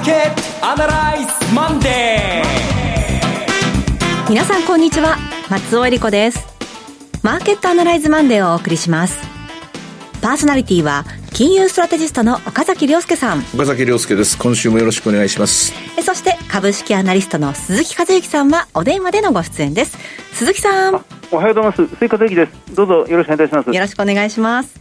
ーケットアナライズマンデー。皆さんこんにちは。松尾英里子です。マーケットアナライズマンデーをお送りします。パーソナリティは金融ストラテジストの岡崎良介さん。岡崎良介です。今週もよろしくお願いします。そして株式アナリストの鈴木一之さんはお電話でのご出演です。鈴木さん。おはようございます。鈴木一之です。どうぞよろしくお願いします。よろしくお願いします。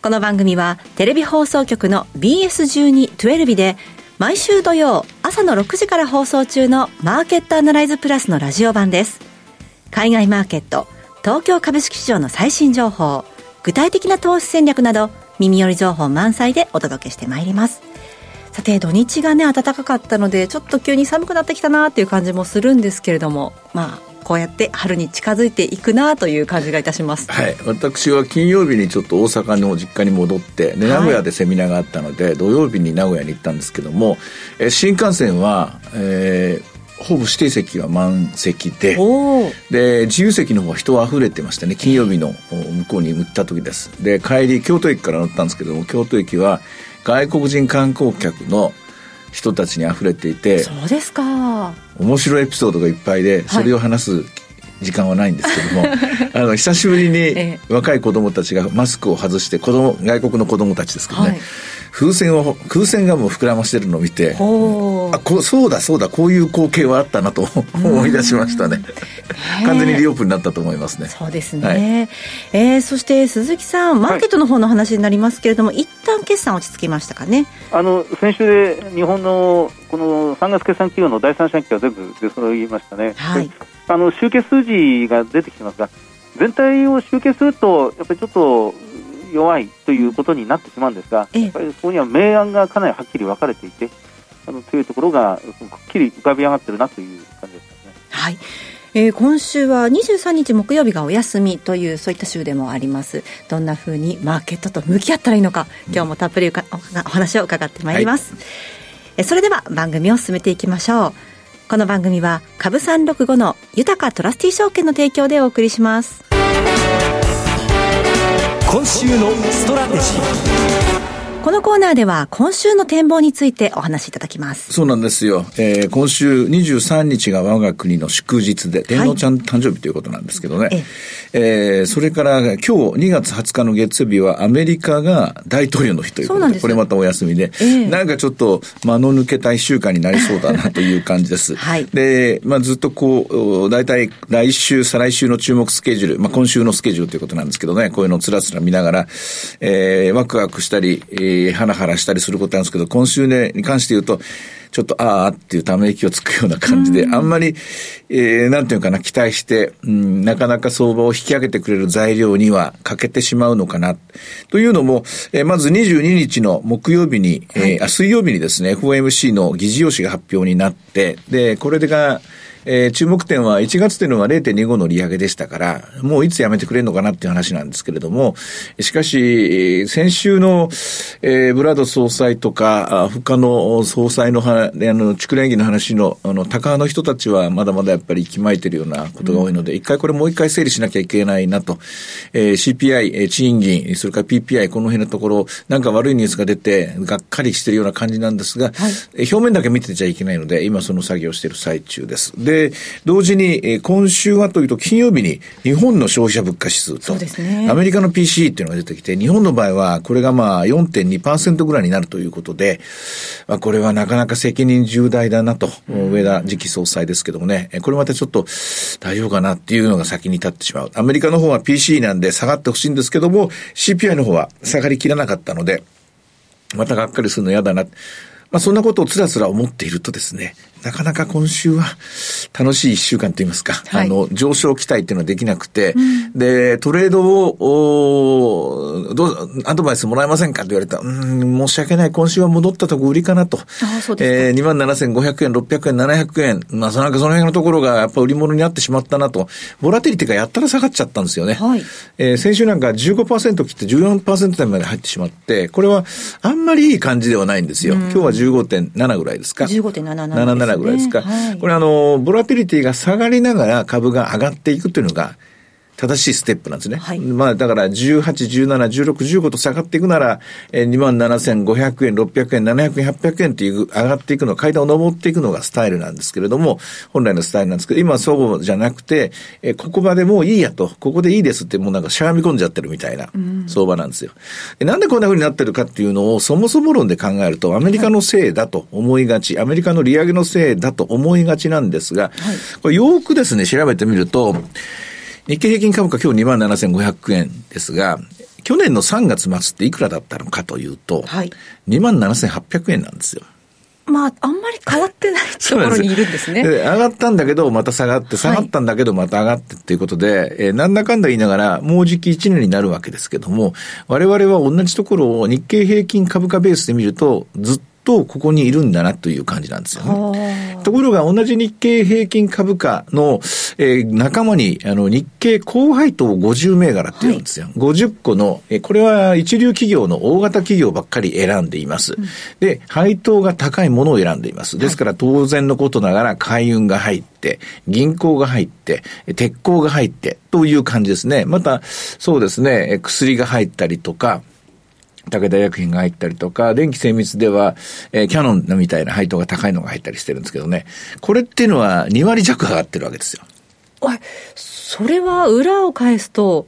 この番組はテレビ放送局の BS12-12 で毎週土曜朝の6時から放送中のマーケットアナライズプラスのラジオ版です。海外マーケット東京株式市場の最新情報具体的な投資戦略など耳寄り情報満載でお届けしてまいります。さて土日がね暖かかったのでちょっと急に寒くなってきたなっていう感じもするんですけれどもまあこうやって春に近づいていくなという感じがいたします。はい。私は金曜日にちょっと大阪の実家に戻って、ね、名古屋でセミナーがあったので、はい、土曜日に名古屋に行ったんですけども、え新幹線は、えーほぼ指定席は満席でで自由席の方は人は溢れてましてね金曜日の向こうに行った時です。で帰り京都駅から乗ったんですけども京都駅は外国人観光客の人たちに溢れていてそうですか。面白いエピソードがいっぱいでそれを話す時間はないんですけども、あの久しぶりに若い子供たちがマスクを外して子供外国の子供たちですけどね、はい。風船を空船ガムを膨らましてるのを見てあこそうだそうだこういう光景はあったなと思い出しましたね。完全にリオープンになったと思いますね。そうですね、はい、えー、そして鈴木さんマーケットの方の話になりますけれども、はい、一旦決算落ち着きましたかね？あの先週で日本のこの3月決算企業の第三四半期は全部出揃いましたね、はい、あの集計数字が出てきてますが全体を集計するとやっぱりちょっと弱いということになってしまうんですが、やっぱりそこには明暗がかなりはっきり分かれていて、あの強いところがくっきり浮かび上がってるなという感じですね。はい。えー、今週は23日木曜日がお休みというそういった週でもあります。どんなふうにマーケットと向き合ったらいいのか今日もたっぷりお話を伺ってまいります、はい、えそれでは番組を進めていきましょう。この番組は株365の豊トラスティ証券の提供でお送りします。今週のストラテジーこのコーナーでは今週の展望についてお話しいただきます。そうなんですよ。えー、今週23日が我が国の祝日で、天皇ちゃん誕生日ということなんですけどね。はい、えー、それから今日2月20日の月曜日はアメリカが大統領の日ということで、これまたお休みで、えー、なんかちょっと間の抜けた一週間になりそうだなという感じです。はい、で、まあずっとこう、大体来週、再来週の注目スケジュール、まあ今週のスケジュールということなんですけどね、こういうのをつらつら見ながら、えー、ワクワクしたり、えーー、ハラハラしたりすることなんですけど、今週ね、に関して言うと、ちょっと、ああっていうため息をつくような感じで、あんまり、えー、なんていうかな、期待して、うん、なかなか相場を引き上げてくれる材料には欠けてしまうのかな。というのも、えー、まず22日の木曜日に、えー、あ水曜日にですね、FOMC の議事要旨が発表になって、で、これが、えー、注目点は1月というのは0.25の利上げでしたから、もういつやめてくれるのかなっていう話なんですけれども、しかし、先週の、えー、ブラッド総裁とか、他の総裁のあの、蓄連議の話の、あの、高の人たちはまだまだやっぱり息巻いてるようなことが多いので、うん、一回これもう一回整理しなきゃいけないなと。えー、CPI、賃金、それから PPI、この辺のところ、なんか悪いニュースが出て、がっかりしてるような感じなんですが、はい、表面だけ見てちゃいけないので、今その作業している最中です。で、同時に、えー、今週はというと、金曜日に日本の消費者物価指数と、ね、アメリカの PCE っていうのが出てきて、日本の場合は、これがまあ4.2%ぐらいになるということで、まあ、これはなかなか責任重大だなと、上田次期総裁ですけどもね、これまたちょっと大丈夫かなっていうのが先に立ってしまう。アメリカの方は PCE なんで下がってほしいんですけども、CPI の方は下がりきらなかったので、またがっかりするの嫌だな。まあそんなことをつらつら思っているとですね、なかなか今週は楽しい一週間といいますか、はい、あの、上昇期待っていうのはできなくて、うん、で、トレードを、おどう、アドバイスもらえませんかって言われたうん、申し訳ない、今週は戻ったとこ売りかなと。あそうですえー、27,500円、600円、700円、まあ、なんかその辺のところがやっぱ売り物になってしまったなと。ボラティリティがやったら下がっちゃったんですよね。はい。えー、先週なんか15%切って14%台まで入ってしまって、これはあんまりいい感じではないんですよ。うん、今日は15.7ぐらいですか。15.77。ぐらいですか。はい、これあの、ボラティリティが下がりながら株が上がっていくというのが、正しいステップなんですね。はい、まあだから18、17、16、15と下がっていくなら、えー、27,500円、600円、700円、800円っていう上がっていくの、階段を上っていくのがスタイルなんですけれども、本来のスタイルなんですけど、今はそうじゃなくて、えー、ここまでもういいやと、ここでいいですってもうなんかしゃがみ込んじゃってるみたいな相場なんですよ。うん、なんでこんな風になってるかっていうのをそもそも論で考えると、アメリカのせいだと思いがち、アメリカの利上げのせいだと思いがちなんですが、はい、これよくですね、調べてみると、日経平均株価今日27,500円ですが、去年の3月末っていくらだったのかというと、はい、27,800円なんですよ。まあ、あんまり変わってないところにいるんですね。上がったんだけど、また下がって、下がったんだけど、また上がってっていうことで、はい、えー、なんだかんだ言いながら、もうじき1年になるわけですけども、我々は同じところを日経平均株価ベースで見ると、ずっとここにいるんだなという感じなんですよね。ところが同じ日経平均株価の、えー、仲間にあの日経高配当50銘柄っていうんですよ。はい、50個の、えー、これは一流企業の大型企業ばっかり選んでいます。うん、で、配当が高いものを選んでいます。ですから当然のことながら海運が入って、銀行が入って、鉄鋼が入って、という感じですね。また、そうですね、薬が入ったりとか、武田薬品が入ったりとか、電気精密では、えー、キャノンみたいな配当が高いのが入ったりしてるんですけどね。これっていうのは2割弱上がってるわけですよ。それは裏を返すと、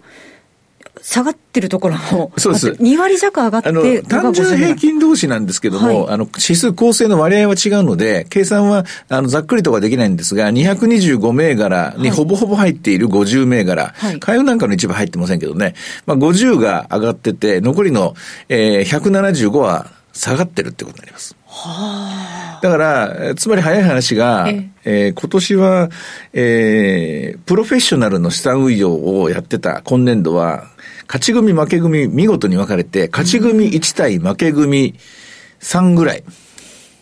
下がってるところも、そうです。2割弱上がって単純平均同士なんですけども、はい、あの、指数構成の割合は違うので、計算は、あの、ざっくりとはできないんですが、225銘柄にほぼほぼ入っている50銘柄、はい、海運なんかの一部入ってませんけどね、まあ、50が上がってて、残りの、えー、175は下がってるってことになります。だから、つまり早い話が、え。えー、今年は、えー、プロフェッショナルの資産運用をやってた今年度は、勝ち組負け組見事に分かれて、勝ち組1対負け組3ぐらい。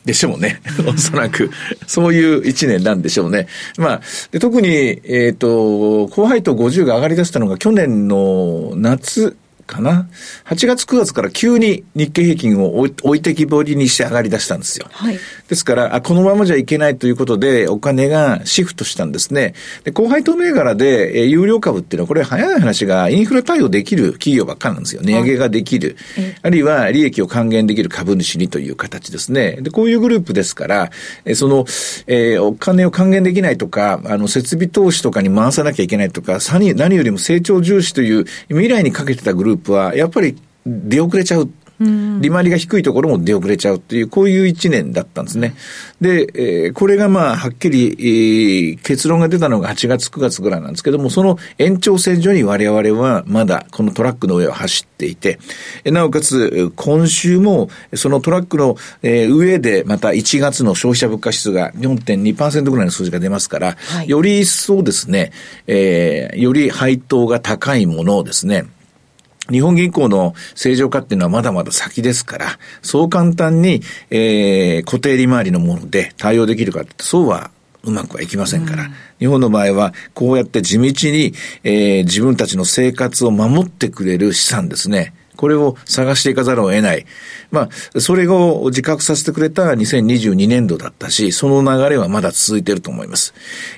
でしょうね。おそらく。そういう一年なんでしょうね。まあ、特に、えっ、ー、と、後輩と50が上がり出したのが去年の夏かな。8月9月から急に日経平均を置いてきぼりにして上がり出したんですよ。はい、ですから、あ、このままじゃいけないということで、お金がシフトしたんですね。で、高配当銘柄で、えー、有料株っていうのは、これ早い話がインフレ対応できる企業ばっかなんですよ。値上げができる。はい、あるいは利益を還元できる株主にという形ですね。で、こういうグループですから、えー、その、えー、お金を還元できないとか、あの、設備投資とかに回さなきゃいけないとか、何よりも成長重視という未来にかけてたグループは、やっぱり出遅れちゃう。利回りが低いところも出遅れちゃうっていう、こういう一年だったんですね。で、えー、これがまあ、はっきり、えー、結論が出たのが8月9月ぐらいなんですけども、その延長線上に我々はまだこのトラックの上を走っていて、なおかつ、今週もそのトラックの、えー、上でまた1月の消費者物価指数が4.2%ぐらいの数字が出ますから、はい、より一層ですね、えー、より配当が高いものをですね、日本銀行の正常化っていうのはまだまだ先ですから、そう簡単に、えー、固定利回りのもので対応できるかって、そうはうまくはいきませんから、うん、日本の場合は、こうやって地道に、えー、自分たちの生活を守ってくれる資産ですね。これを探していかざるを得ない。まあ、それを自覚させてくれた2022年度だったし、その流れはまだ続いていると思います。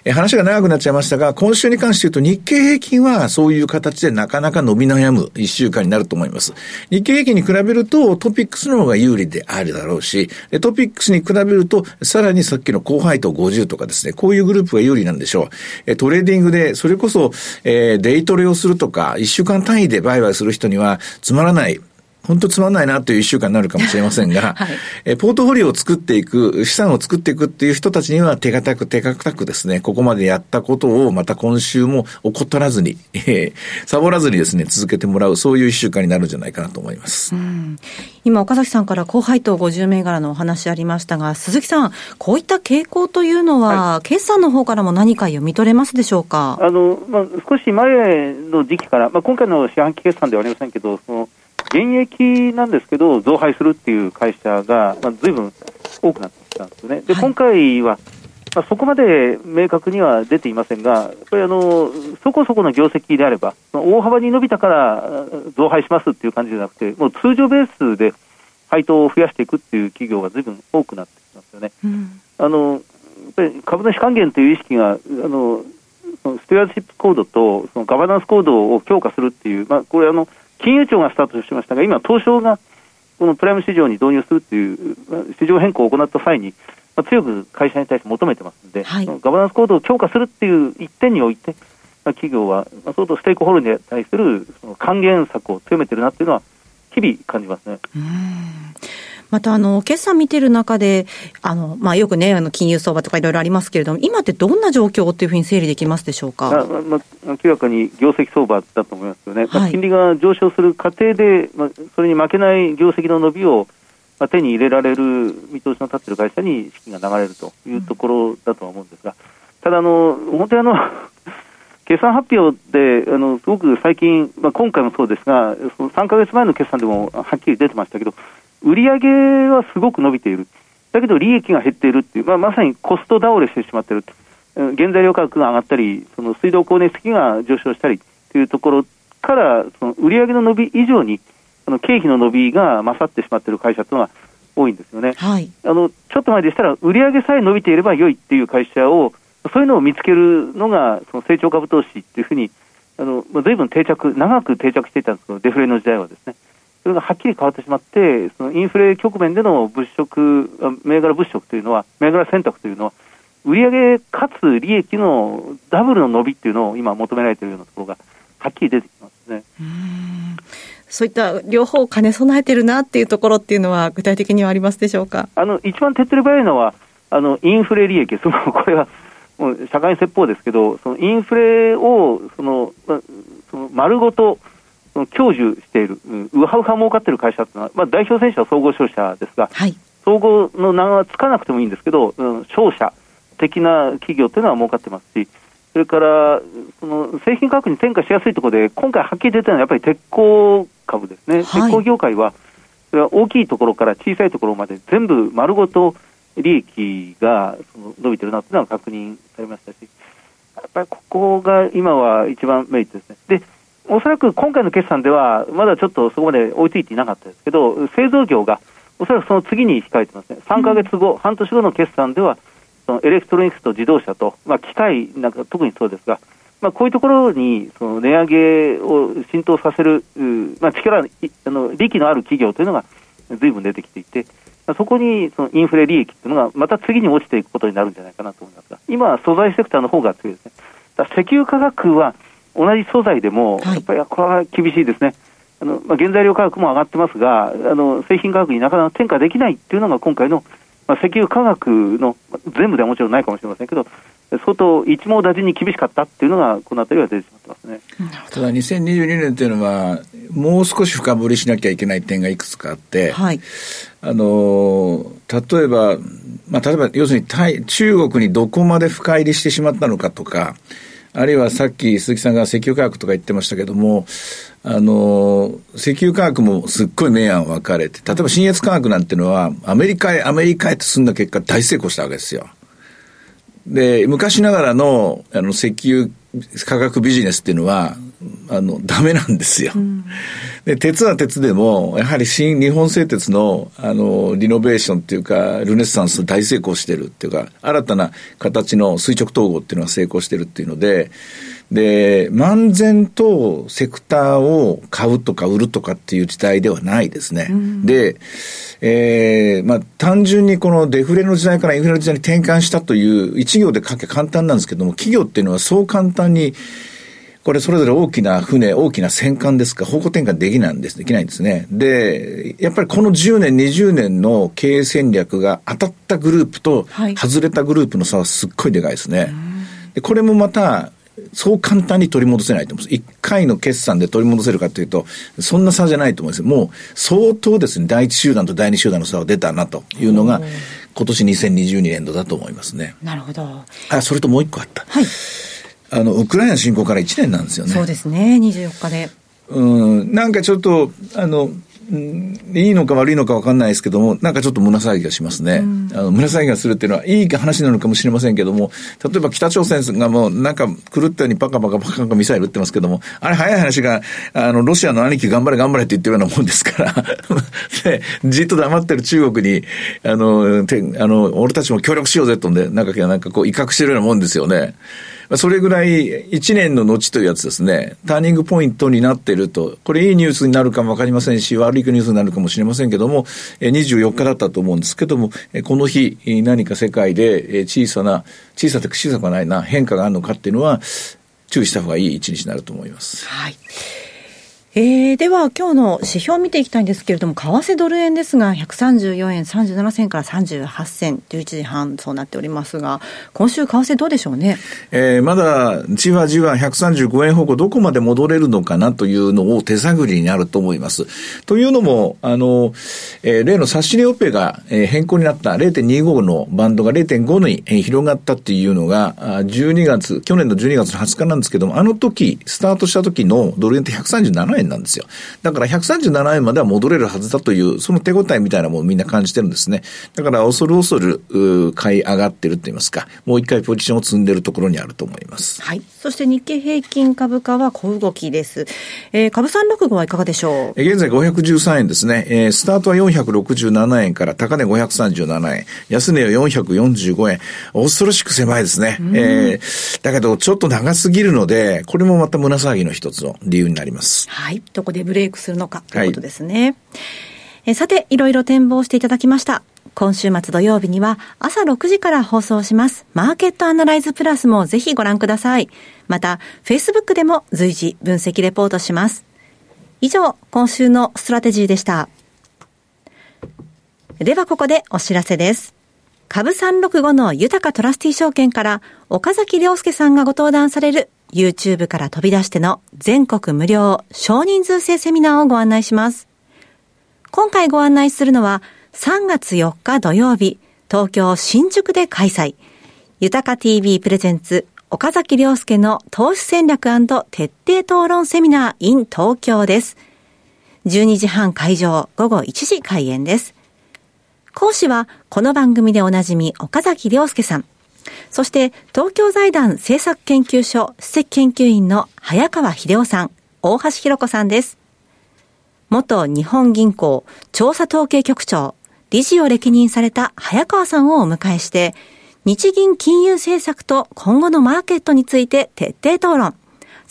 え話が長くなっちゃいましたが、今週に関して言うと日経平均はそういう形でなかなか伸び悩む一週間になると思います。日経平均に比べると TOPIX の方が有利であるだろうし、 TOPIX に比べるとさらにさっきの高配当50とかですね、こういうグループが有利なんでしょう。えトレーディングでそれこそ、え、デイトレをするとか、一週間単位で売買する人にはつまらない本当つまんないなという一週間になるかもしれませんが、はい、えポートフォリオを作っていく、資産を作っていくっていう人たちには手堅く手堅くですね、ここまでやったことをまた今週も怠らずに、えー、サボらずにですね、続けてもらう、そういう一週間になるんじゃないかなと思います。今、岡崎さんから高配当50銘柄のお話ありましたが、鈴木さん、こういった傾向というのは、はい、決算の方からも何か読み取れますでしょうか？あの、まあ、少し前の時期から、まあ、今回の四半期決算ではありませんけど、その現役なんですけど、増配するっていう会社が、まあ、ずいぶん多くなってきたんですよね。で、今回は、まあ、そこまで明確には出ていませんが、やっぱりあのそこそこの業績であれば、大幅に伸びたから増配しますっていう感じじゃなくて、もう通常ベースで配当を増やしていくっていう企業がずいぶん多くなってきますよね。うん、あのやっぱり株主還元という意識があのステュアシップコードとそのガバナンスコードを強化するっていう、まあ、これあの、金融庁がスタートしましたが、今、東証がこのプライム市場に導入するっていう、市場変更を行った際に、まあ、強く会社に対して求めてますので、はい、ガバナンスコードを強化するっていう一点において、まあ、企業は、まあ、相当ステークホルダーに対するその還元策を強めてるなっていうのは、日々感じますね。また、あの、決算見てる中で、あの、まあ、よくね、あの、金融相場とかいろいろありますけれども、今ってどんな状況っていうふうに整理できますでしょうか？あまあ、明らかに業績相場だと思いますよね。はい、まあ、金利が上昇する過程で、まあ、それに負けない業績の伸びを、まあ、手に入れられる見通しの立っている会社に資金が流れるというところだとは思うんですが、ただ、あの、本当にあの、決算発表で、あのすごく最近、まあ、今回もそうですが、その3か月前の決算でもはっきり出てましたけど、売上はすごく伸びている、だけど利益が減っているっていう、まあ、まさにコスト倒れしてしまっている、原材料価格が上がったり、その水道光熱費が上昇したりというところから、その売上の伸び以上に、あの経費の伸びが勝ってしまっている会社というのは多いんですよね。はい、あのちょっと前でしたら、売上さえ伸びていれば良いっていう会社を、そういうのを見つけるのが、その成長株投資っていうふうに、あのずいぶん定着、長く定着していたんですけど、デフレの時代はですね。それがはっきり変わってしまって、そのインフレ局面での物色、銘柄物色というのは、銘柄選択というのは、売上かつ利益のダブルの伸びっていうのを今求められているようなところがはっきり出てきますね。そういった両方兼ね備えてるなっていうところっていうのは具体的にはありますでしょうか？あの一番手っ取り早いのはあのインフレ利益、その これはもう社会説法ですけど、そのインフレをその、ま、その丸ごと享受している、うはうは儲かっている会社というのは、まあ、代表選手は総合商社ですが、はい、総合の名はつかなくてもいいんですけど、うん、商社的な企業というのは儲かってますし、それからその製品価格に転嫁しやすいところで、今回はっきり出たのはやっぱり鉄鋼株ですね、はい、鉄鋼業界は、それは大きいところから小さいところまで全部丸ごと利益がその伸びてるなというのは確認されましたし、やっぱりここが今は一番メリットですね。でおそらく今回の決算では、まだちょっとそこまで追いついていなかったですけど、製造業がおそらくその次に控えてますね、3か月後、うん、半年後の決算では、そのエレクトロニクスと自動車と、まあ、機械なんか特にそうですが、まあ、こういうところにその値上げを浸透させる、まあ、力あの、利益のある企業というのがずいぶん出てきていて、そこにそのインフレ利益というのがまた次に落ちていくことになるんじゃないかなと思いますが、今は素材セクターの方が強いですね。石油価格は同じ素材でも、やっぱりこれは厳しいですね。あのまあ、原材料価格も上がってますが、あの製品価格になかなか転嫁できないっていうのが今回の、まあ、石油価格の、全部ではもちろんないかもしれませんけど、相当一網打尽に厳しかったっていうのが、このあたりは出てしまってますね。ただ2022年というのは、もう少し深掘りしなきゃいけない点がいくつかあって、はい、あの例えば、まあ、例えば要するに中国にどこまで深入りしてしまったのかとか、あるいはさっき鈴木さんが石油価格とか言ってましたけども、あの、石油価格もすっごい明暗分かれて、例えば新越価格なんていうのは、アメリカへ、アメリカへと進んだ結果大成功したわけですよ。で、昔ながらの、あの、石油価格ビジネスっていうのは、あの、ダメなんですよ。うん、で、鉄は鉄でも、やはり新日本製鉄の、あの、リノベーションっていうか、ルネッサンス大成功してるっていうか、新たな形の垂直統合っていうのが成功してるっていうので、で、漫然とセクターを買うとか売るとかっていう時代ではないですね。うん、で、えー、まあ、単純にこのデフレの時代からインフレの時代に転換したという一行で書け簡単なんですけども、企業っていうのはそう簡単にこれそれぞれ大きな船、大きな戦艦ですか、方向転換できないんです、できないんですね。で、やっぱりこの10年、20年の経営戦略が当たったグループと外れたグループの差はすっごいでかいですね。でこれもまた、そう簡単に取り戻せないと思います。一回の決算で取り戻せるかというと、そんな差じゃないと思います。もう相当ですね、第一集団と第二集団の差は出たなというのが、今年2022年度だと思いますね。なるほど。あ、それともう一個あった。はい。あの、ウクライナ侵攻から1年なんですよね。そうですね、24日で。うん、なんかちょっと、あの、いいのか悪いのか分かんないですけども、なんかちょっと胸騒ぎがしますね。うん、あの胸騒ぎがするっていうのは、いい話なのかもしれませんけども、例えば北朝鮮がもうなんか狂ったようにバカバカバカバカミサイル撃ってますけども、あれ早い話が、あの、ロシアの兄貴頑張れ頑張れって言ってるようなもんですから で、じっと黙ってる中国に、あの、てあの俺たちも協力しようぜとんで、なんか、なんかこう威嚇してるようなもんですよね。それぐらい1年の後というやつですね、ターニングポイントになっていると、これいいニュースになるかもわかりませんし、悪いニュースになるかもしれませんけども、24日だったと思うんですけども、この日、何か世界で小さな、小さく小さくはないな変化があるのかっていうのは、注意した方がいい一日になると思います。はい。えー、では今日の指標を見ていきたいんですけれども、為替ドル円ですが、134円37銭から38銭、11時半そうなっておりますが、今週為替どうでしょうね？えー、まだじわじわ135円方向どこまで戻れるのかなというのを手探りになると思います。というのも、あの、えー、例の差し値オペが、えー、変更になった0.25のバンドが0.5に、えー、広がったっていうのが、12月、去年の12月の20日なんですけども、あの時、スタートした時のドル円って137円円なんですよ。だから137円までは戻れるはずだという、その手応えみたいなものをみんな感じてるんですね。だから恐る恐る、買い上がってると言いますか、もう一回ポジションを積んでるところにあると思います。はい。そして日経平均株価は小動きです。えー、株三六五はいかがでしょう？現在513円ですね。えー、スタートは467円から高値537円、安値は445円。恐ろしく狭いですね。えー、だけどちょっと長すぎるので、これもまた胸騒ぎの一つの理由になります。はい。はい、どこでブレイクするのかということですね。はい、えさて、いろいろ展望していただきました。今週末土曜日には朝6時から放送します。マーケットアナライズプラスもぜひご覧ください。また、Facebook でも随時分析レポートします。以上、今週のストラテジーでした。ではここでお知らせです。株365の豊トラスティ証券から岡崎良介さんがご登壇される YouTube から飛び出しての全国無料少人数制セミナーをご案内します。今回ご案内するのは3月4日土曜日、東京新宿で開催。豊か TV プレゼンツ岡崎良介の投資戦略徹底討論セミナー in 東京です。12時半会場、午後1時開演です。講師はこの番組でおなじみ岡崎良介さん。そして、東京財団政策研究所主席研究員の早川秀夫さん、大橋弘子さんです。元日本銀行調査統計局長、理事を歴任された早川さんをお迎えして、日銀金融政策と今後のマーケットについて徹底討論。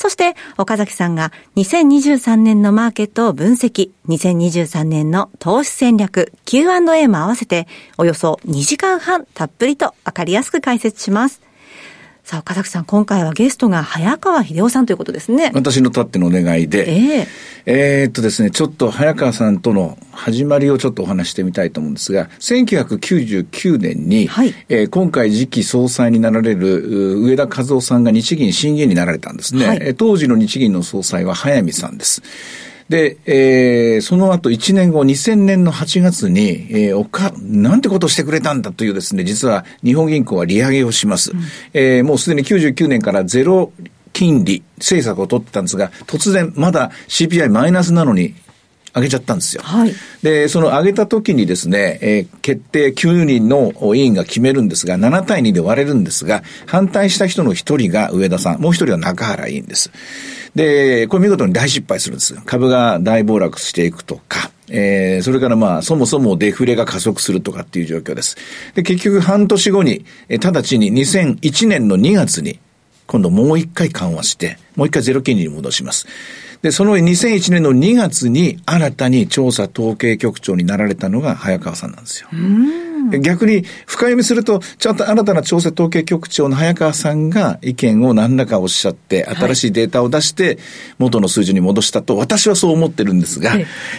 そして、岡崎さんが2023年のマーケットを分析、2023年の投資戦略、Q&A も合わせて、およそ2時間半たっぷりとわかりやすく解説します。さあ、岡崎さん、今回はゲストが早川秀夫さんということですね。私のたってのお願いで、えー、えー、っとですね、ちょっと早川さんとの始まりをちょっとお話してみたいと思うんですが、1999年に、はい、えー、今回次期総裁になられる上田和夫さんが日銀審議員になられたんですね。はい、当時の日銀の総裁は早見さんです。で、えー、その後1年後、2000年の8月に、えー、おか、なんてことをしてくれたんだというですね、実は日本銀行は利上げをします。うん、えー、もうすでに99年からゼロ金利政策を取ってたんですが、突然まだ CPI マイナスなのに上げちゃったんですよ。はい。で、その上げた時にですね、えー、決定9人の委員が決めるんですが、7対2で割れるんですが、反対した人の1人が上田さん、もう1人は中原委員です。で、これ見事に大失敗するんです。株が大暴落していくとか、えー、それからまあ、そもそもデフレが加速するとかっていう状況です。で、結局半年後に、えー、直ちに2001年の2月に、今度もう一回緩和して、もう一回ゼロ金利に戻します。で、その2001年の2月に新たに調査統計局長になられたのが早川さんなんですよ。うん逆に深読みすると、ちゃんと新たな調査統計局長の早川さんが意見を何らかおっしゃって、新しいデータを出して、元の数字に戻したと、私はそう思ってるんですが、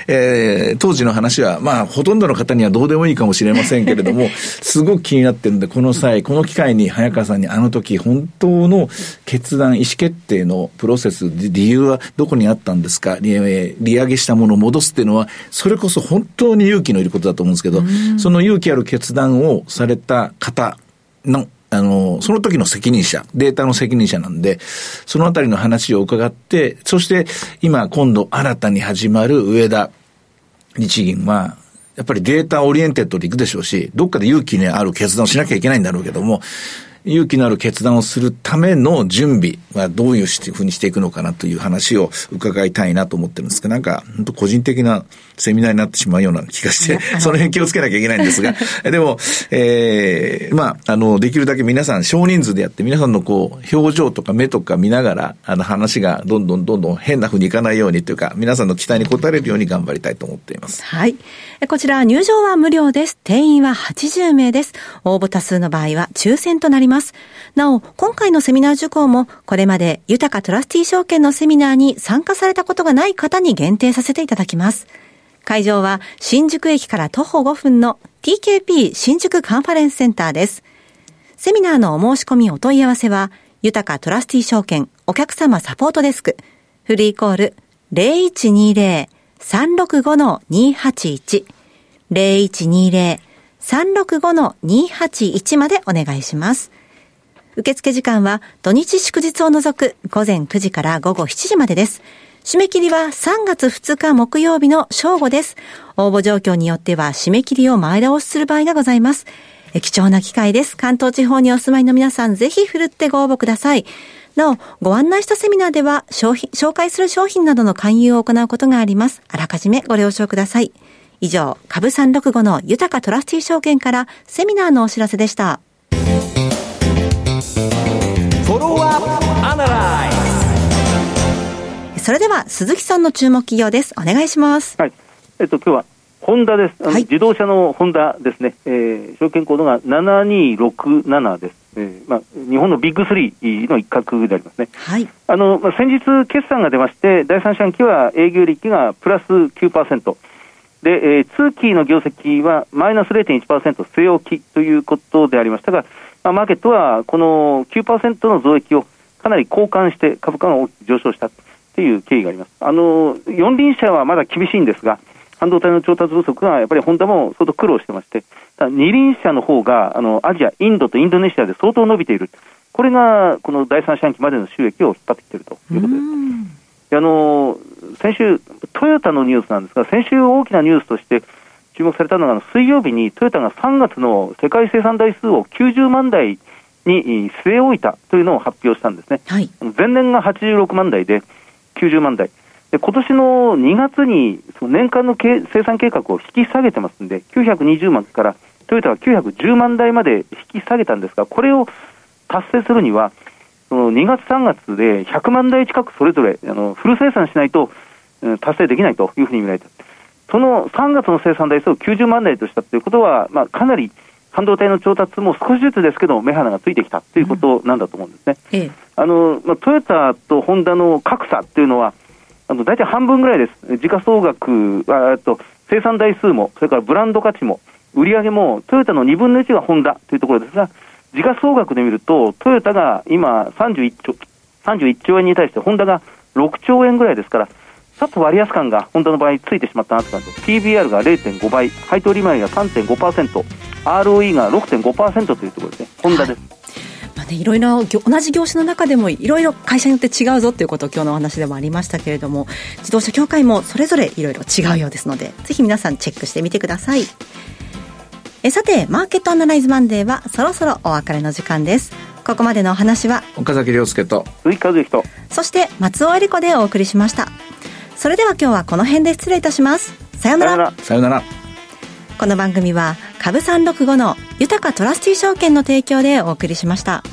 えー、当時の話は、まあ、ほとんどの方にはどうでもいいかもしれませんけれども、すごく気になってるんで、この際、この機会に早川さんにあの時、本当の決断、意思決定のプロセス、理由はどこにあったんですか、利上げしたものを戻すっていうのは、それこそ本当に勇気のいることだと思うんですけど、その勇気ある決断をされた方の、あの、その時の責任者、データの責任者なんで、そのあたりの話を伺って、そして今今度新たに始まる上田日銀は、やっぱり data oriented でいくでしょうし、どっかで勇気のある決断をしなきゃいけないんだろうけども、勇気のある決断をするための準備はどういうふうにしていくのかなという話を伺いたいなと思ってるんですけど、なんか、本当個人的なセミナーになってしまうような気がして、その辺気をつけなきゃいけないんですが、でも、ええー、まあ、あの、できるだけ皆さん少人数でやって、皆さんのこう、表情とか目とか見ながら、あの話がどんどんどんどん変な風にいかないようにというか、皆さんの期待に応えれるように頑張りたいと思っています。はい。こちら、入場は無料です。定員は80名です。応募多数の場合は抽選となります。なお、今回のセミナー受講も、これまで豊かトラスティ証券のセミナーに参加されたことがない方に限定させていただきます。会場は新宿駅から徒歩5分の TKP 新宿カンファレンスセンターです。セミナーのお申し込みお問い合わせは、豊かトラスティ証券お客様サポートデスク、フリーコール0120-365-281、0120-365-281までお願いします。受付時間は土日祝日を除く午前9時から午後7時までです。締め切りは3月2日木曜日の正午です。応募状況によっては締め切りを前倒しする場合がございます。貴重な機会です。関東地方にお住まいの皆さん、ぜひ振るってご応募ください。なお、ご案内したセミナーでは、商品、紹介する商品などの勧誘を行うことがあります。あらかじめご了承ください。以上、株365の豊かトラスティ証券からセミナーのお知らせでした。それでは鈴木さんの注目企業です。お願いします。はい。えっと今日はホンダです。はい、自動車のホンダですね。えー、証券コードが7267です。えーまあ、日本のビッグ3の一角でありますね。はい。あの、まあ、先日決算が出まして、第三四半期は営業利益がプラス9%。で、えー、通期の業績はマイナス0.1%据え置きということでありましたが、まあ、マーケットはこの9%の増益をかなり交換して株価が上昇したという経緯があります。あの、四輪車はまだ厳しいんですが、半導体の調達不足がやっぱりホンダも相当苦労してまして、二輪車の方が、あの、アジア、インドとインドネシアで相当伸びている。これが、この第三四半期までの収益を引っ張ってきているということです。あの、先週、トヨタのニュースなんですが、先週大きなニュースとして注目されたのが、水曜日にトヨタが3月の世界生産台数を90万台に据え置いたというのを発表したんですね。はい、前年が86万台で90万台。で今年の2月にその年間の生産計画を引き下げてますんで、920万からトヨタは910万台まで引き下げたんですが、これを達成するには、その2月、3月で100万台近くそれぞれあのフル生産しないと、うん、達成できないというふうに見られた。その3月の生産台数を90万台としたということは、まあ、かなり半導体の調達も少しずつですけど、目鼻がついてきたということなんだと思うんですね。うんええ、あのまあ、トヨタとホンダの格差っていうのは、あの大体半分ぐらいです。時価総額、あと生産台数も、それからブランド価値も、売上も、トヨタの2分の1がホンダというところですが、時価総額で見ると、トヨタが今31兆、31兆円に対して、ホンダが6兆円ぐらいですから、ちょっと割安感がホンダの場合ついてしまったなって感じです。PBR が0.5倍、配当利回りが3.5%、ROE が6.5%というところですね。ホンダです。はいまあね、いろいろ同じ業種の中でもいろいろ会社によって違うぞということを今日のお話でもありましたけれども自動車協会もそれぞれいろいろ違うようですのでぜひ皆さんチェックしてみてくださいえさてマーケットアナライズマンデーはそろそろお別れの時間ですここまでのお話は岡崎亮介と鈴木和之とそして松尾恵理子でお送りしましたそれでは今日はこの辺で失礼いたします。さようなら。さようなら。この番組は株365の豊かトラスティ証券の提供でお送りしました。